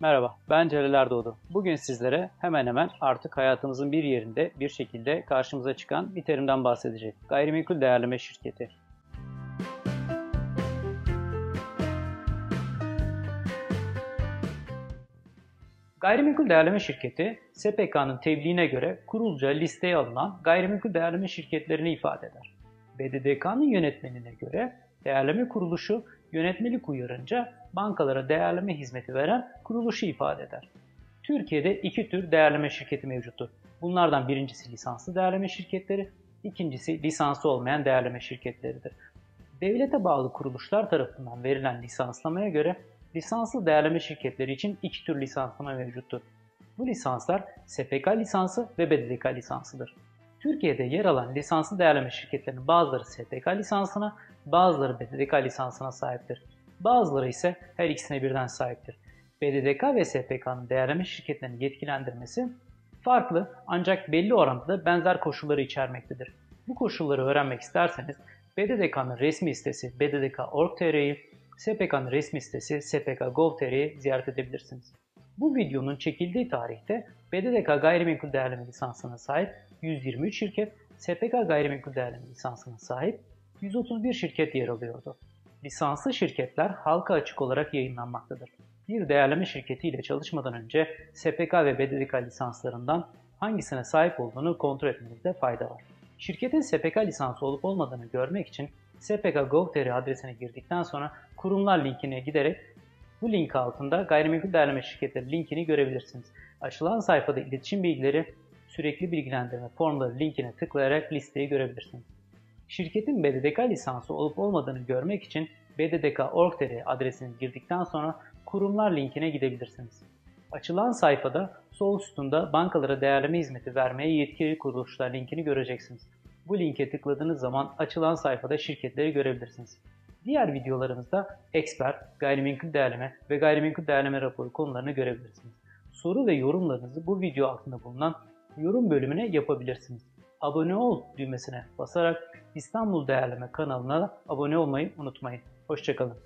Merhaba, ben Celal Erdoğdu. Bugün sizlere hemen hemen artık hayatımızın bir yerinde bir şekilde karşımıza çıkan bir terimden bahsedeceğim. Gayrimenkul değerleme şirketi. Gayrimenkul değerleme şirketi, SPK'nın tebliğine göre kurulca listeye alınan gayrimenkul değerleme şirketlerini ifade eder. BDDK'nın yönetmenine göre değerleme kuruluşu yönetmelik uyarınca bankalara değerleme hizmeti veren kuruluşu ifade eder. Türkiye'de iki tür değerleme şirketi mevcuttur. Bunlardan birincisi lisanslı değerleme şirketleri, ikincisi lisansı olmayan değerleme şirketleridir. Devlete bağlı kuruluşlar tarafından verilen lisanslamaya göre lisanslı değerleme şirketleri için iki tür lisanslama mevcuttur. Bu lisanslar SPK lisansı ve BDDK lisansıdır. Türkiye'de yer alan lisanslı değerleme şirketlerinin bazıları SPK lisansına, bazıları BDDK lisansına sahiptir. Bazıları ise her ikisine birden sahiptir. BDDK ve SPK'nın değerleme şirketlerini yetkilendirmesi farklı ancak belli oranda benzer koşulları içermektedir. Bu koşulları öğrenmek isterseniz BDDK'nın resmi sitesi bddk.org.tr'yi, SPK'nın resmi sitesi spk.gov.tr'yi ziyaret edebilirsiniz. Bu videonun çekildiği tarihte BDDK gayrimenkul değerleme lisansına sahip 123 şirket, SPK gayrimenkul değerleme lisansına sahip 131 şirket yer alıyordu. Lisanslı şirketler halka açık olarak yayınlanmaktadır. Bir değerleme şirketi ile çalışmadan önce SPK ve BDDK lisanslarından hangisine sahip olduğunu kontrol etmenizde fayda var. Şirketin SPK lisansı olup olmadığını görmek için spk.gov.tr adresine girdikten sonra kurumlar linkine giderek bu link altında gayrimenkul değerleme şirketleri linkini görebilirsiniz. Açılan sayfada iletişim bilgileri, sürekli bilgilendirme formları linkine tıklayarak listeyi görebilirsiniz. Şirketin BDDK lisansı olup olmadığını görmek için bddk.org.tr adresine girdikten sonra kurumlar linkine gidebilirsiniz. Açılan sayfada sol üstünde bankalara değerleme hizmeti vermeye yetkili kuruluşlar linkini göreceksiniz. Bu linke tıkladığınız zaman açılan sayfada şirketleri görebilirsiniz. Diğer videolarımızda expert, gayrimenkul değerleme ve gayrimenkul değerleme raporu konularını görebilirsiniz. Soru ve yorumlarınızı bu video altında bulunan yorum bölümüne yapabilirsiniz. Abone ol düğmesine basarak İstanbul Değerleme kanalına abone olmayı unutmayın. Hoşçakalın.